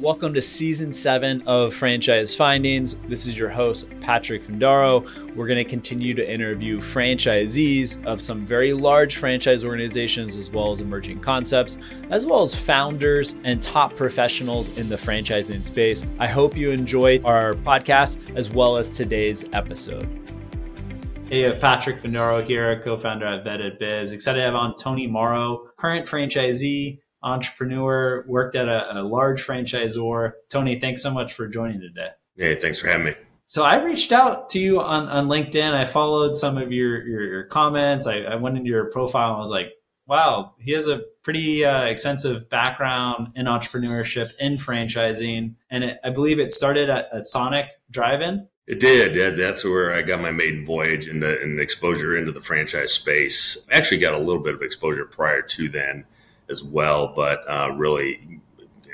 Welcome to season seven of Franchise Findings. This is your host, Patrick Findaro. We're going to continue to interview franchisees of some very large franchise organizations, as well as emerging concepts, as well as founders and top professionals in the franchising space. I hope you enjoy our podcast as well as today's episode. Hey, I have Patrick Findaro here, co founder at Vetted Biz. Excited to have on Tony Mauro, current franchisee entrepreneur, worked at a, a large franchisor. Tony, thanks so much for joining today. Hey, thanks for having me. So I reached out to you on, on LinkedIn. I followed some of your, your, your comments. I, I, went into your profile and was like, wow, he has a pretty uh, extensive background in entrepreneurship, in franchising. And it, I believe it started at, at Sonic Drive-In. It did. Yeah, that's where I got my maiden voyage and, and exposure into the franchise space. I actually got a little bit of exposure prior to then as well, but uh, really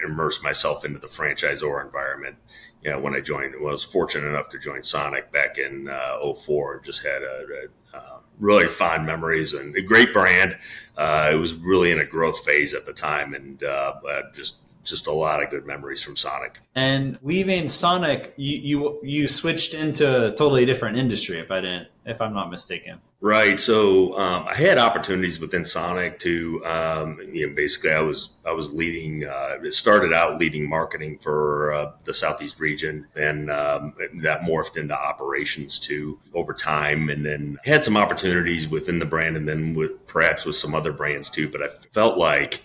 immersed myself into the franchisor environment. You know, when I joined, I was fortunate enough to join Sonic back in uh, 04. Just had a, a uh, really fond memories and a great brand. Uh, it was really in a growth phase at the time, and uh, just just a lot of good memories from Sonic. And leaving Sonic, you you, you switched into a totally different industry, if I didn't, if I'm not mistaken. Right. So um, I had opportunities within Sonic to, um, you know, basically I was I was leading. Uh, it started out leading marketing for uh, the Southeast region, and um, that morphed into operations too over time, and then had some opportunities within the brand, and then with perhaps with some other brands too. But I felt like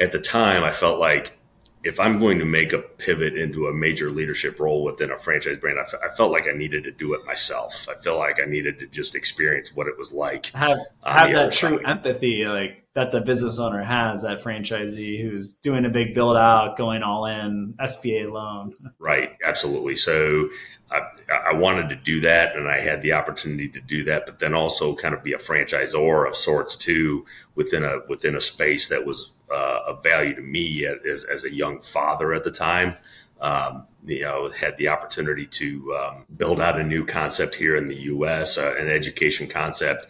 at the time I felt like if I'm going to make a pivot into a major leadership role within a franchise brand, I, f- I felt like I needed to do it myself. I feel like I needed to just experience what it was like. Have, have uh, that true side. empathy, like that the business owner has, that franchisee who's doing a big build out, going all in, SBA loan. Right, absolutely. So I, I wanted to do that, and I had the opportunity to do that, but then also kind of be a franchisor of sorts too within a within a space that was uh, of value to me as, as a young father at the time. Um, you know, had the opportunity to um, build out a new concept here in the U.S., uh, an education concept,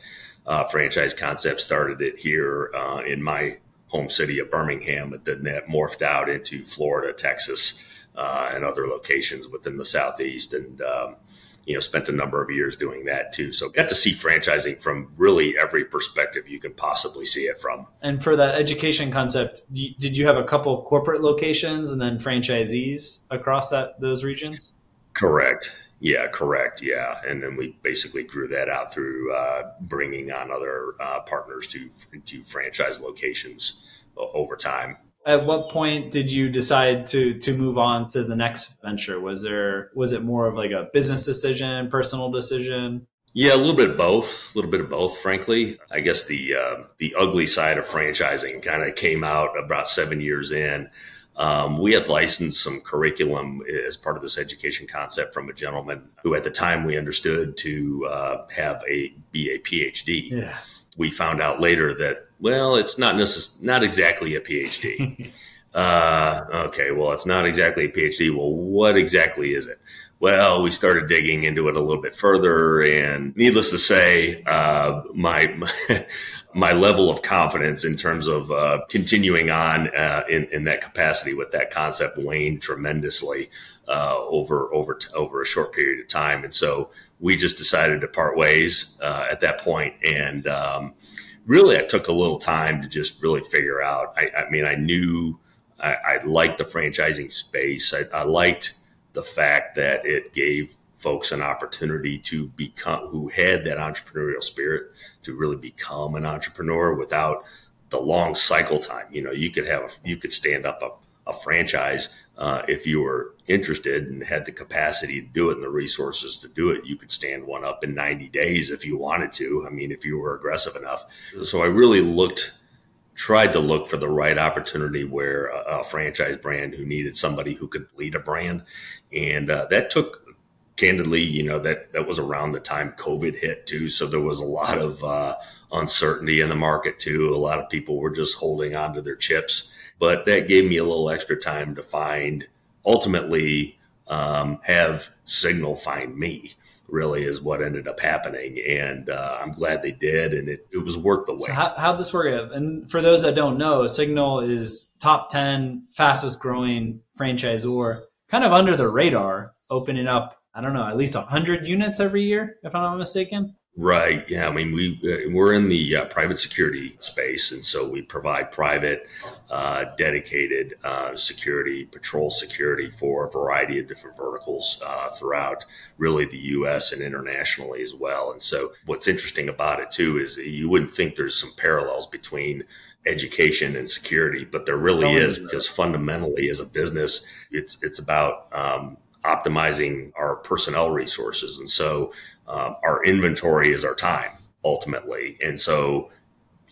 uh, franchise concept. Started it here uh, in my home city of Birmingham, but then that morphed out into Florida, Texas, uh, and other locations within the southeast. And um, you know, spent a number of years doing that too. So got to see franchising from really every perspective you can possibly see it from. And for that education concept, did you have a couple corporate locations and then franchisees across that those regions? Correct. Yeah, correct. Yeah, and then we basically grew that out through uh, bringing on other uh, partners to to franchise locations over time at what point did you decide to to move on to the next venture? Was there was it more of like a business decision personal decision? Yeah a little bit of both a little bit of both frankly. I guess the uh, the ugly side of franchising kind of came out about seven years in. Um, we had licensed some curriculum as part of this education concept from a gentleman who at the time we understood to uh, have a be a phd yeah. we found out later that well, it's not necess- not exactly a PhD. uh, okay, well, it's not exactly a PhD. Well, what exactly is it? Well, we started digging into it a little bit further, and needless to say, uh, my, my my level of confidence in terms of uh, continuing on uh, in, in that capacity with that concept waned tremendously uh, over over t- over a short period of time, and so we just decided to part ways uh, at that point, and um, really, I took a little time to just really figure out. I, I mean, I knew I, I, liked the franchising space. I, I, liked the fact that it gave folks an opportunity to become, who had that entrepreneurial spirit, to really become an entrepreneur without the long cycle time. You know, you could have, you could stand up a, a franchise uh, if you were interested and had the capacity to do it and the resources to do it, you could stand one up in 90 days if you wanted to. I mean, if you were aggressive enough. So I really looked, tried to look for the right opportunity where a, a franchise brand who needed somebody who could lead a brand. And uh, that took, candidly, you know, that, that was around the time COVID hit too. So there was a lot of uh, uncertainty in the market too. A lot of people were just holding on to their chips but that gave me a little extra time to find ultimately um, have signal find me really is what ended up happening. And uh, I'm glad they did, and it, it was worth the wait. So how, how'd this work? Out? And for those that don't know, Signal is top 10 fastest growing franchisor, kind of under the radar, opening up, I don't know, at least 100 units every year, if I'm not mistaken. Right. Yeah. I mean, we uh, we're in the uh, private security space, and so we provide private, uh, dedicated uh, security, patrol security for a variety of different verticals uh, throughout really the U.S. and internationally as well. And so, what's interesting about it too is you wouldn't think there's some parallels between education and security, but there really is because fundamentally, as a business, it's it's about um, optimizing our personnel resources, and so um, our inventory is our time ultimately. And so,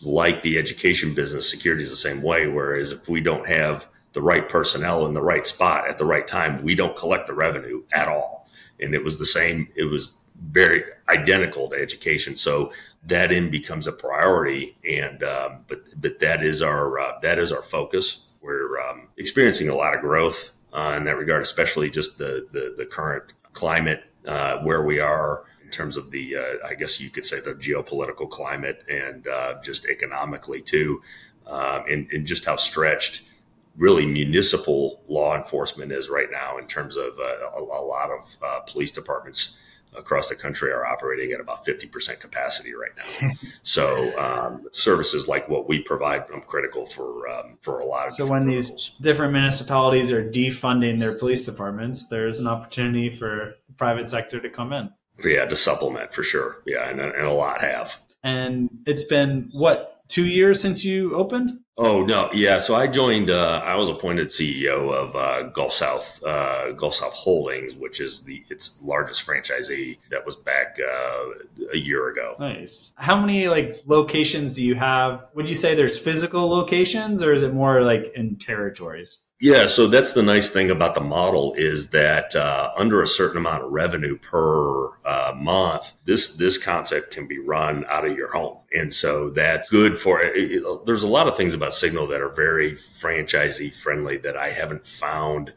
like the education business, security is the same way. Whereas if we don't have the right personnel in the right spot at the right time, we don't collect the revenue at all. And it was the same, it was very identical to education. So that in becomes a priority. And, um, but, but that is our, uh, that is our focus. We're um, experiencing a lot of growth uh, in that regard, especially just the, the, the current climate uh, where we are in terms of the, uh, I guess you could say, the geopolitical climate and uh, just economically too, um, and, and, just how stretched really municipal law enforcement is right now in terms of uh, a, a, lot of uh, police departments across the country are operating at about 50% capacity right now. so um, services like what we provide are critical for um, for a lot of So when these different municipalities are defunding their police departments, there's an opportunity for the private sector to come in yeah, to supplement for sure. Yeah, and, and a lot have. And it's been what two years since you opened? Oh no, yeah. So I joined. Uh, I was appointed CEO of uh, Gulf South uh, Gulf South Holdings, which is the its largest franchisee. That was back uh, a year ago. Nice. How many like locations do you have? Would you say there's physical locations, or is it more like in territories? Yeah, so that's the nice thing about the model is that uh, under a certain amount of revenue per uh, month, this this concept can be run out of your home, and so that's good for. It, it, there's a lot of things about Signal that are very franchisee friendly that I haven't found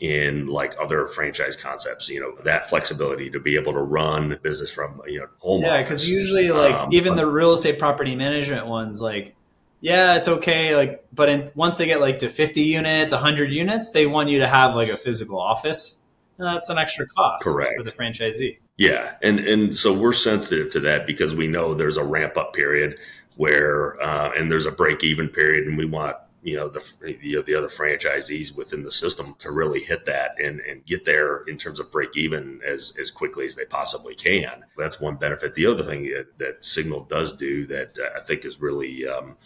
in like other franchise concepts you know that flexibility to be able to run business from you know home yeah because usually like um, even the real estate property management ones like yeah, it's okay. Like, but in, once they get like to 50 units, 100 units, they want you to have like a physical office. And that's an extra cost Correct. for the franchisee. Yeah, and and so we're sensitive to that because we know there's a ramp up period where uh, and there's a break even period, and we want you know the you know, the other franchisees within the system to really hit that and, and get there in terms of break even as as quickly as they possibly can. That's one benefit. The other thing that, that Signal does do that uh, I think is really um,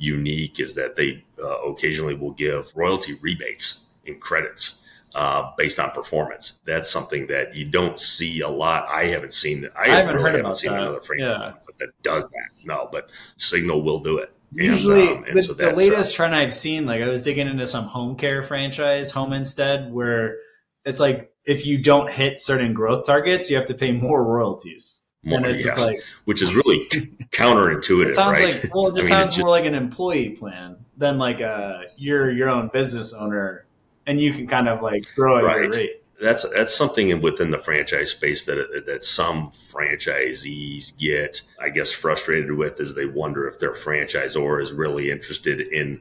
unique is that they uh, occasionally will give royalty rebates and credits uh, based on performance. That's something that you don't see a lot. I haven't seen. I, I haven't really haven't seen that. another franchise yeah. that does that. No, but Signal will do it. Usually, and, um, and so the latest uh, trend I've seen, like I was digging into some home care franchise, Home Instead, where it's like if you don't hit certain growth targets, you have to pay more royalties more, and it's yeah. just like, which is really counterintuitive. It sounds right? like well, it just I mean, sounds more like an employee plan than like a you're your own business owner, and you can kind of like grow at right. your rate. That's that's something within the franchise space that that some franchisees get, I guess, frustrated with, is they wonder if their franchisor is really interested in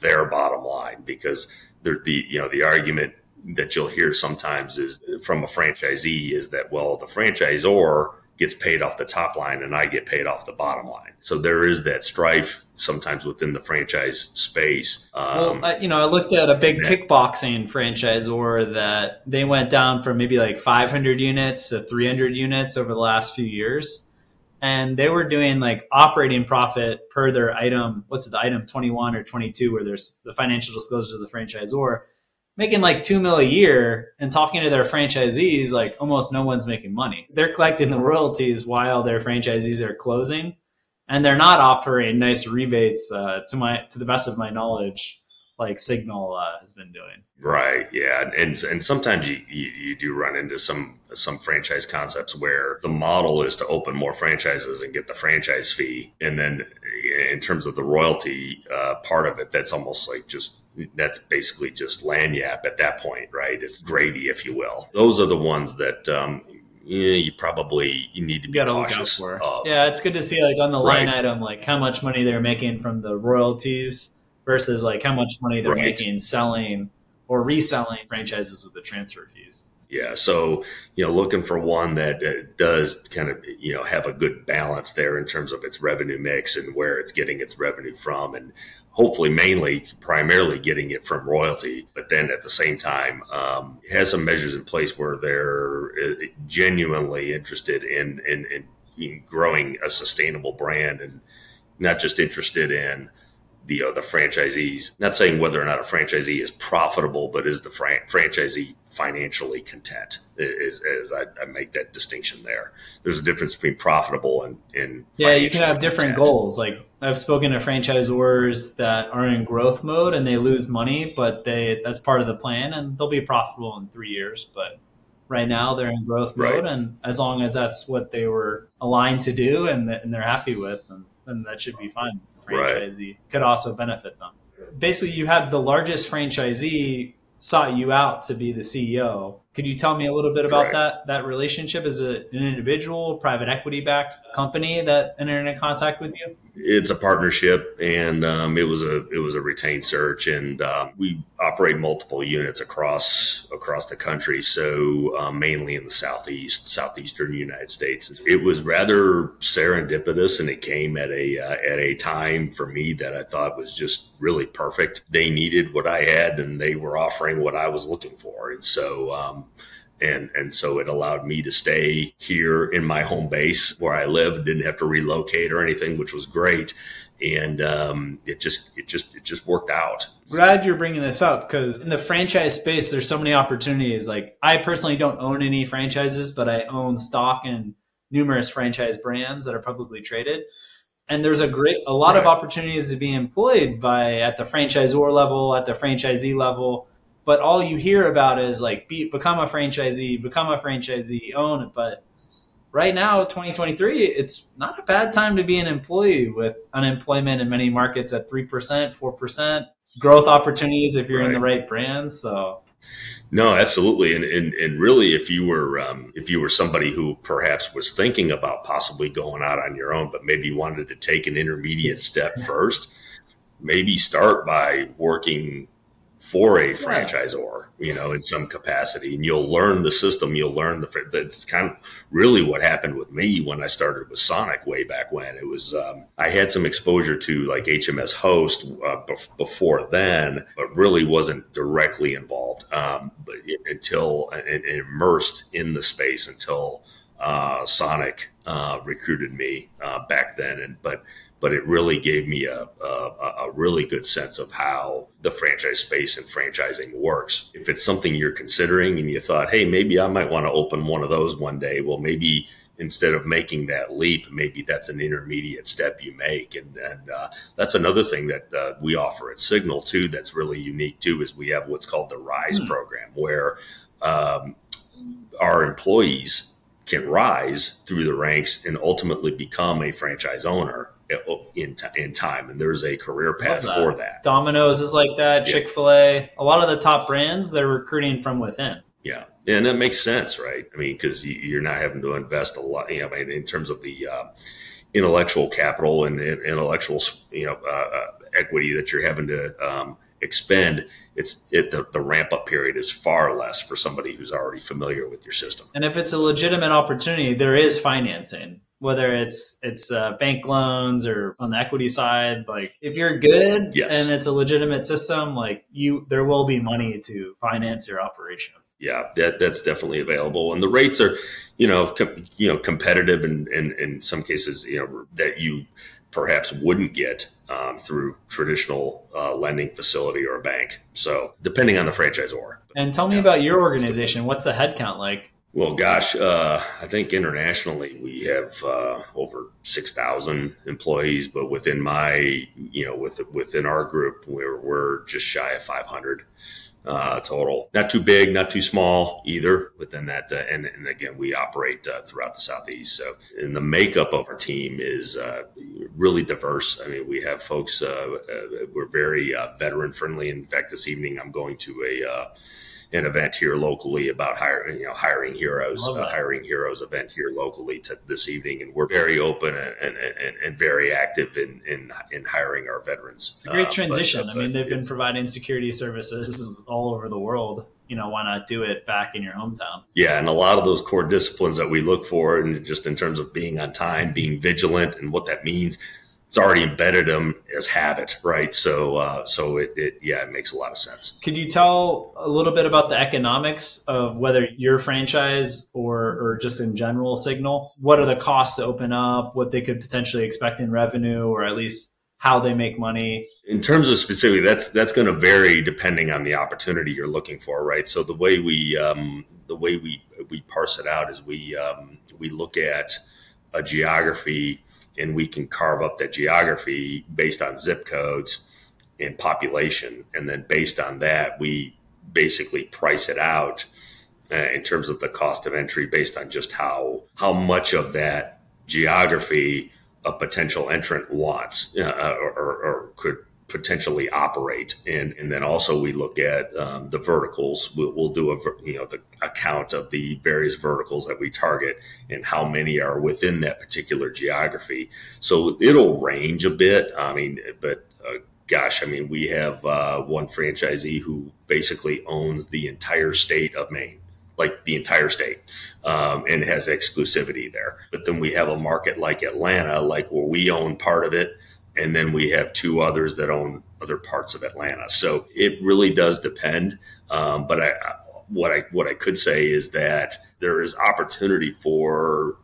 their bottom line because the you know the argument that you'll hear sometimes is from a franchisee is that well the franchisor gets paid off the top line and I get paid off the bottom line. So there is that strife sometimes within the franchise space. Um, well, I, you know, I looked at a big that, kickboxing franchisor that they went down from maybe like 500 units to 300 units over the last few years. And they were doing like operating profit per their item. What's it, the item 21 or 22, where there's the financial disclosure of the franchisor making like two mil a year and talking to their franchisees, like almost no one's making money. They're collecting the royalties while their franchisees are closing, and they're not offering nice rebates. Uh, to my to the best of my knowledge, like Signal uh, has been doing. Right. Yeah. And and sometimes you, you, you do run into some some franchise concepts where the model is to open more franchises and get the franchise fee, and then in terms of the royalty uh, part of it, that's almost like just that's basically just lagniappe at that point, right? It's gravy, if you will. Those are the ones that um, you, you probably you need to be cautious. Of. Yeah, it's good to see like on the line right. item like how much money they're making from the royalties versus like how much money they're right. making selling or reselling franchises with the transfer fees. Yeah, so you know, looking for one that uh, does kind of you know have a good balance there in terms of its revenue mix and where it's getting its revenue from, and hopefully mainly primarily getting it from royalty but then at the same time um, has some measures in place where they're uh, genuinely interested in, in, in growing a sustainable brand and not just interested in the uh, the franchisees. Not saying whether or not a franchisee is profitable, but is the fran- franchisee financially content? Is as I, I, make that distinction there. There's a difference between profitable and and yeah. You can have different goals. Like I've spoken to franchisors that are in growth mode and they lose money, but they that's part of the plan, and they'll be profitable in three years. But right now they're in growth mode, right. and as long as that's what they were aligned to do and, and they're happy with, then, then that should be fine franchisee right. could also benefit them. Basically, you had the largest franchisee sought you out to be the CEO. Could you tell me a little bit about that that relationship? Is it an individual, private equity backed company that entered in contact with you? It's a partnership, and um, it was a it was a retained search, and um, we operate multiple units across across the country. So um, mainly in the southeast, southeastern United States. It was rather serendipitous, and it came at a uh, at a time for me that I thought was just really perfect. They needed what I had, and they were offering what I was looking for, and so. Um, and and so it allowed me to stay here in my home base where I live, didn't have to relocate or anything, which was great. And um, it just it just it just worked out. Glad you're bringing this up because in the franchise space, there's so many opportunities. Like I personally don't own any franchises, but I own stock in numerous franchise brands that are publicly traded and there's a great a lot right. of opportunities to be employed by at the franchisor level at the franchisee level but all you hear about is like be, become a franchisee, become a franchisee, own it. But right now, 2023, it's not a bad time to be an employee with unemployment in many markets at 3%, 4%, growth opportunities if you're right. in the right brand. So no, absolutely, and, and and really, if you were um, if you were somebody who perhaps was thinking about possibly going out on your own, but maybe wanted to take an intermediate step first, maybe start by working for a franchisor, you know, in some capacity, and you'll learn the system. You'll learn the. That's kind of really what happened with me when I started with Sonic way back when. It was um, I had some exposure to like HMS Host uh, b- before then, but really wasn't directly involved um, but until and, and immersed in the space until uh, Sonic uh, recruited me uh, back then. And but but it really gave me a, a, a, really good sense of how the franchise space and franchising works. If it's something you're considering and you thought, hey, maybe I might want to open one of those one day, well, maybe instead of making that leap, maybe that's an intermediate step you make. And, and uh, that's another thing that uh, we offer at Signal too. That's really unique too, is we have what's called the Rise mm. program, where um, our employees can rise through the ranks and ultimately become a franchise owner in, t- in time and there's a career path that. for that domino's is like that yeah. chick-fil-a a lot of the top brands they're recruiting from within yeah and that makes sense right i mean because you're not having to invest a lot you know, I mean, in terms of the uh, intellectual capital and intellectual you know uh, uh, equity that you're having to um, expend it's it, the, the ramp up period is far less for somebody who's already familiar with your system and if it's a legitimate opportunity there is financing whether it's it's uh, bank loans or on the equity side like if you're good yes. and it's a legitimate system like you there will be money to finance your operation yeah that that's definitely available. And the rates are you know com- you know competitive and in, in, in some cases you know that you perhaps wouldn't get um, through traditional uh, lending facility or a bank. So depending on the franchisor. And tell me yeah. about your organization. What's the headcount like well, gosh, uh, I think internationally we have uh, over six thousand employees, but within my, you know, with within our group, we're we're just shy of five hundred. uh, total. Not too big, not too small either. Within that, uh, and, and, again, we operate uh, throughout the southeast. So, and the makeup of our team is uh, really diverse. I mean, we have folks. We're very veteran friendly. In fact, this evening I'm going to a an event here locally about hiring, you know, hiring heroes, a hiring heroes event here locally to this evening, and we're very open and, and, and very active in, in, in hiring our veterans. It's a great uh, transition. but, I mean, they've been providing security services all over the world. You know, why not do it back in your hometown? Yeah, and a lot of those core disciplines that we look for, and just in terms of being on time, being vigilant, and what that means it's already embedded them as habit, right? So, uh, so it, it, yeah, it makes a lot of sense. Could you tell a little bit about the economics of whether your franchise or, or just in general Signal? What are the costs to open up? What they could potentially expect in revenue, or at least how they make money? In terms of specifically, that's that's going to vary depending on the opportunity you're looking for, right? So the way we um, the way we we parse it out is we um, we look at a geography and we can carve up that geography based on zip codes and population. And then based on that, we basically price it out uh, in terms of the cost of entry based on just how how much of that geography a potential entrant wants uh, or, or, could potentially operate. And, and then also we look at um, the verticals. We'll, we'll, do a you know the account of the various verticals that we target and how many are within that particular geography. So it'll range a bit. I mean, but uh, gosh, I mean, we have uh, one franchisee who basically owns the entire state of Maine like the entire state um, and has exclusivity there. But then we have a market like Atlanta, like where we own part of it and then we have two others that own other parts of Atlanta. So it really does depend. Um, but I, what I what I could say is that there is opportunity for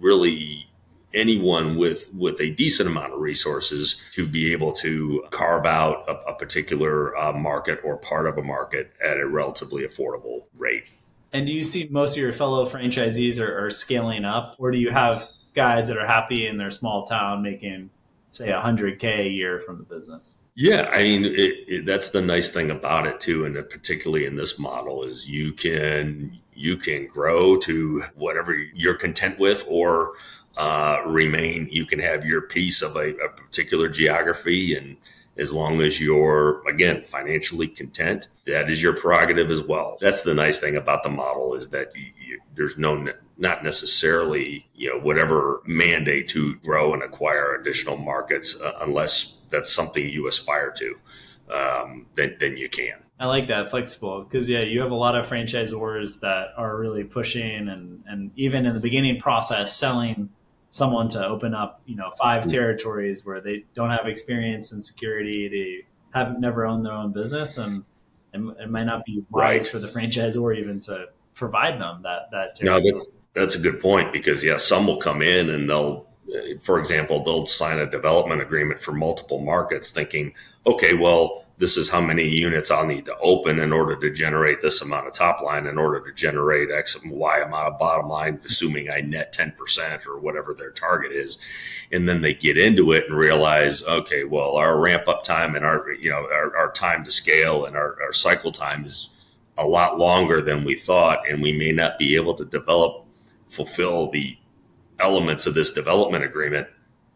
really anyone with with a decent amount of resources to be able to carve out a, a particular uh, market or part of a market at a relatively affordable rate. And do you see most of your fellow franchisees are, are scaling up, or do you have guys that are happy in their small town making say 100k a year from the business. Yeah i mean it, it, that's the nice thing about it too and particularly in this model is you can you can grow to whatever you're content with or uh, remain. You can have your piece of a, a particular geography and as long as you're again financially content that is your prerogative as well. That's the nice thing about the model is that you, you, there's no not necessarily you know whatever mandate to grow and acquire additional markets uh, unless that's something you aspire to um, then, then you can. I like that flexible because yeah, you have a lot of franchisors that are really pushing and and even in the beginning process selling someone to open up you know five hmm. territories where they don't have experience in security, they haven't never owned their own business, and it, it might not be wise right. for the franchisor even to provide them that that territory. No, that's that's a good point because yeah, some will come in and they'll, for example, they'll sign a development agreement for multiple markets, thinking, okay, well, this is how many units I'll need to open in order to generate this amount of top line, in order to generate X and Y amount of bottom line, assuming I net 10% or whatever their target is. And then they get into it and realize, okay, well, our ramp up time and our, you know, our, our time to scale and our, our cycle time is a lot longer than we thought. And we may not be able to develop fulfill the elements of this development agreement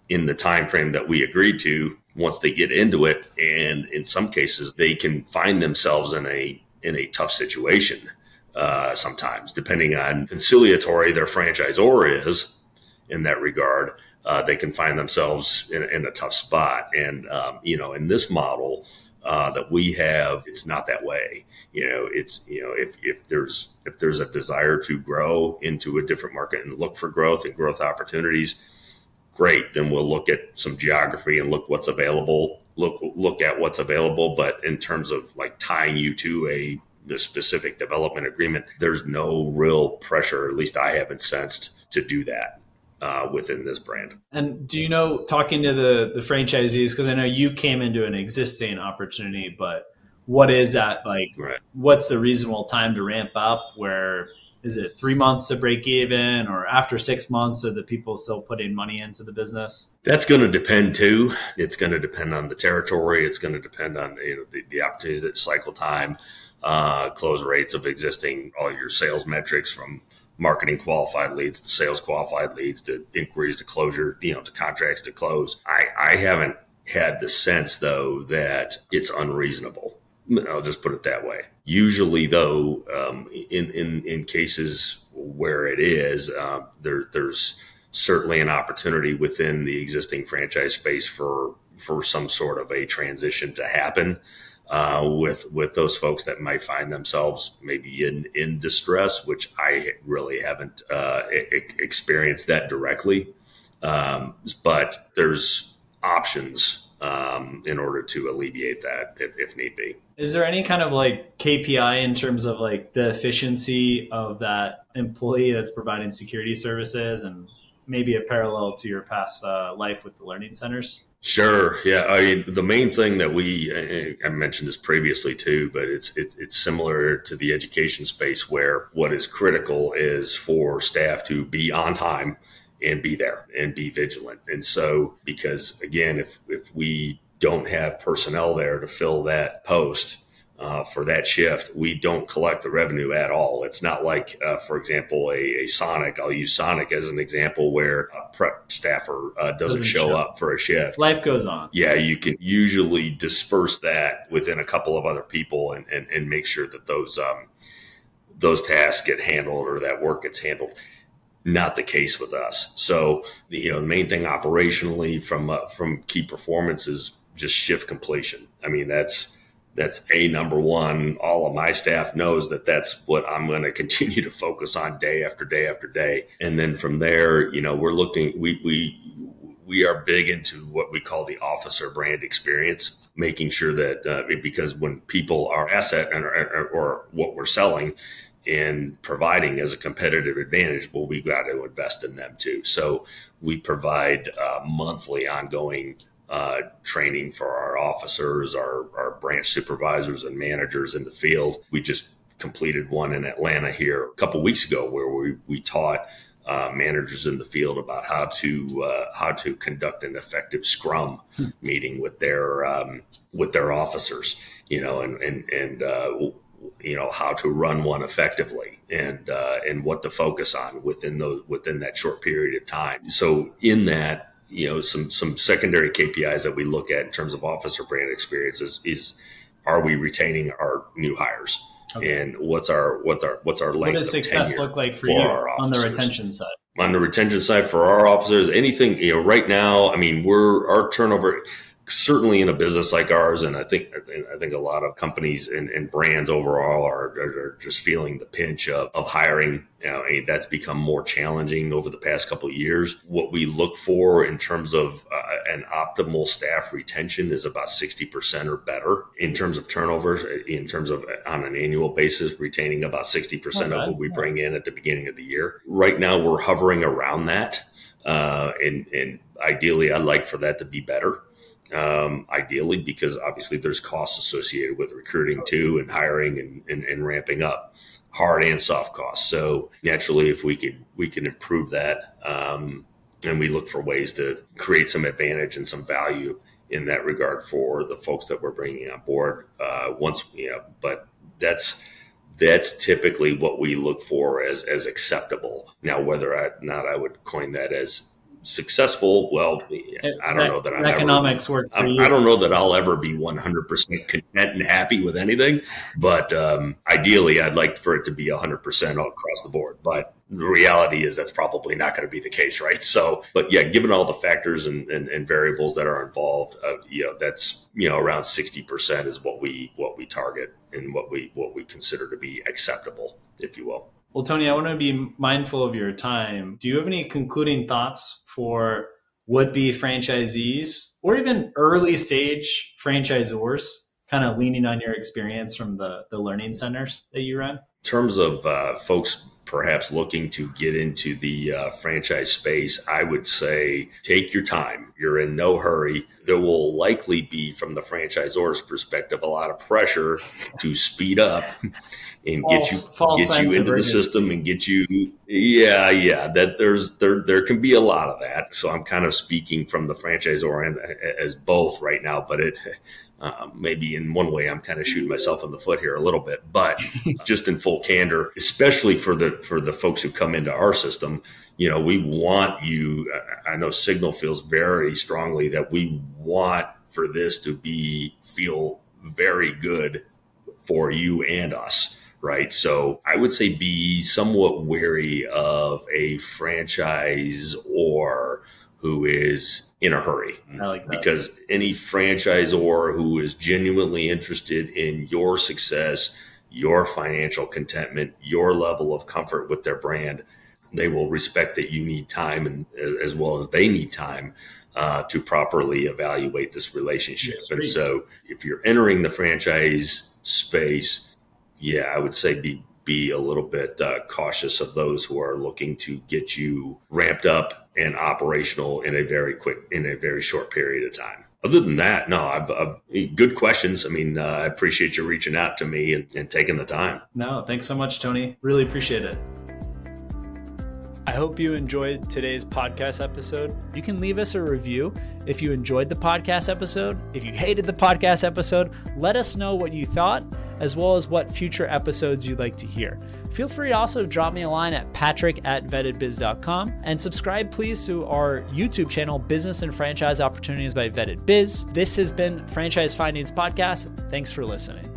in the time frame that we agreed to once they get into it and in some cases they can find themselves in a in a tough situation uh, sometimes depending on conciliatory their franchisor is in that regard uh, they can find themselves in, in, a tough spot and um, you know in this model uh, that we have, it's not that way. You know, it's you know if if there's if there's a desire to grow into a different market and look for growth and growth opportunities, great. Then we'll look at some geography and look what's available. Look look at what's available. But in terms of like tying you to a the specific development agreement, there's no real pressure. At least I haven't sensed to do that uh, within this brand. And do you know, talking to the the franchisees, because I know you came into an existing opportunity, but what is that like? Right. What's the reasonable time to ramp up? Where is it three months to break even, or after six months, are the people still putting money into the business? That's going to depend too. It's going to depend on the territory. It's going to depend on you know the, the opportunities, the cycle time. uh, close rates of existing all your sales metrics from marketing qualified leads to sales qualified leads to inquiries to closure, you know, to contracts to close. I, I haven't had the sense though that it's unreasonable. I'll just put it that way. Usually, though, um, in, in in cases where it is, uh, there there's certainly an opportunity within the existing franchise space for for some sort of a transition to happen uh, with with those folks that might find themselves maybe in in distress, which I really haven't uh, experienced that directly. Um, but there's options um, in order to alleviate that if, if, need be. Is there any kind of like KPI in terms of like the efficiency of that employee that's providing security services and maybe a parallel to your past uh, life with the learning centers? Sure. Yeah. I mean, the main thing that we I mentioned this previously too, but it's it's it's similar to the education space where what is critical is for staff to be on time and be there and be vigilant. And so, because again, if if we don't have personnel there to fill that post, uh, for that shift, we don't collect the revenue at all. It's not like, uh, for example, a, a, Sonic. I'll use Sonic as an example where a prep staffer uh, doesn't, doesn't show, show, up for a shift. Life goes on. Yeah, you can usually disperse that within a couple of other people and, and, and make sure that those um, those tasks get handled or that work gets handled. Not the case with us. So, you know, the main thing operationally from uh, from key performance is just shift completion. I mean, that's that's a number one. All of my staff knows that that's what I'm going to continue to focus on day after day after day. And then from there, you know, we're looking, we, we, we are big into what we call the officer brand experience, making sure that uh, because when people are asset and, or, or what we're selling and providing as a competitive advantage, well, we've got to invest in them too. So we provide uh, monthly ongoing uh, training for our officers, our, our branch supervisors, and managers in the field. We just completed one in Atlanta here a couple weeks ago where we, we taught uh, managers in the field about how to uh, how to conduct an effective Scrum hmm. meeting with their um, with their officers, you know, and and and uh, you know how to run one effectively and uh, and what to focus on within those within that short period of time. So in that you know some some secondary KPIs that we look at in terms of officer brand experience is, is are we retaining our new hires okay. and what's our what's our what's our length what does success look like for, for you on the retention side on the retention side for our officers anything you know right now i mean we're our turnover certainly in a business like ours, and I think I think a lot of companies and, and brands overall are, are, just feeling the pinch of, of hiring. You know, that's become more challenging over the past couple of years. What we look for in terms of uh, an optimal staff retention is about sixty percent or better in terms of turnovers. In terms of on an annual basis, retaining about sixty percent of what we bring in at the beginning of the year. Right now, we're hovering around that, uh, and, and ideally, I'd like for that to be better um, ideally, because obviously there's costs associated with recruiting too and hiring and, and, and, ramping up hard and soft costs. So naturally, if we can we can improve that, um, and we look for ways to create some advantage and some value in that regard for the folks that we're bringing on board. Uh, once you know, but that's that's typically what we look for as as acceptable. Now, whether or not I would coin that as successful, well, I don't know that I'm economics ever, work. I don't know that I'll ever be 100% content and happy with anything, but um, ideally, I'd like for it to be 100% all across the board. But the reality is that's probably not going to be the case, right? So, but yeah, given all the factors and, and, and variables that are involved, uh, you know, that's you know around 60% is what we what we target and what we what we consider to be acceptable, if you will. Well, Tony, I want to be mindful of your time. Do you have any concluding thoughts for would be franchisees or even early stage franchisors, kind of leaning on your experience from the, the learning centers that you run? In terms of uh, folks perhaps looking to get into the uh, franchise space, I would say take your time. You're in no hurry. There will likely be, from the franchisor's perspective, a lot of pressure to speed up and false, get you get you into the system and get you. Yeah, yeah. That there's there there can be a lot of that. So I'm kind of speaking from the franchisor end as both right now, but it uh, maybe in one way, I'm kind of shooting myself in the foot here a little bit, but just in full candor, especially for the for the folks who come into our system, you know, we want you. I know Signal feels very strongly that we want for this to be feel very good for you and us right? So I would say be somewhat wary of a franchise or who is in a hurry. Like because any franchisor who is genuinely interested in your success, your financial contentment, your level of comfort with their brand, they will respect that you need time and as well as they need time uh, to properly evaluate this relationship. And so if you're entering the franchise space, yeah, I would say be be a little bit uh, cautious of those who are looking to get you ramped up and operational in a very quick, in a very short period of time. Other than that, no, I've, I've good questions. I mean, uh, I appreciate you reaching out to me and, and taking the time. No, thanks so much, Tony. Really appreciate it. I hope you enjoyed today's podcast episode. You can leave us a review if you enjoyed the podcast episode. If you hated the podcast episode, let us know what you thought as well as what future episodes you'd like to hear. Feel free to also drop me a line at patrick at vettedbiz.com and subscribe, please, to our YouTube channel, Business and Franchise Opportunities by Vetted Biz. This has been Franchise Findings Podcast. Thanks for listening.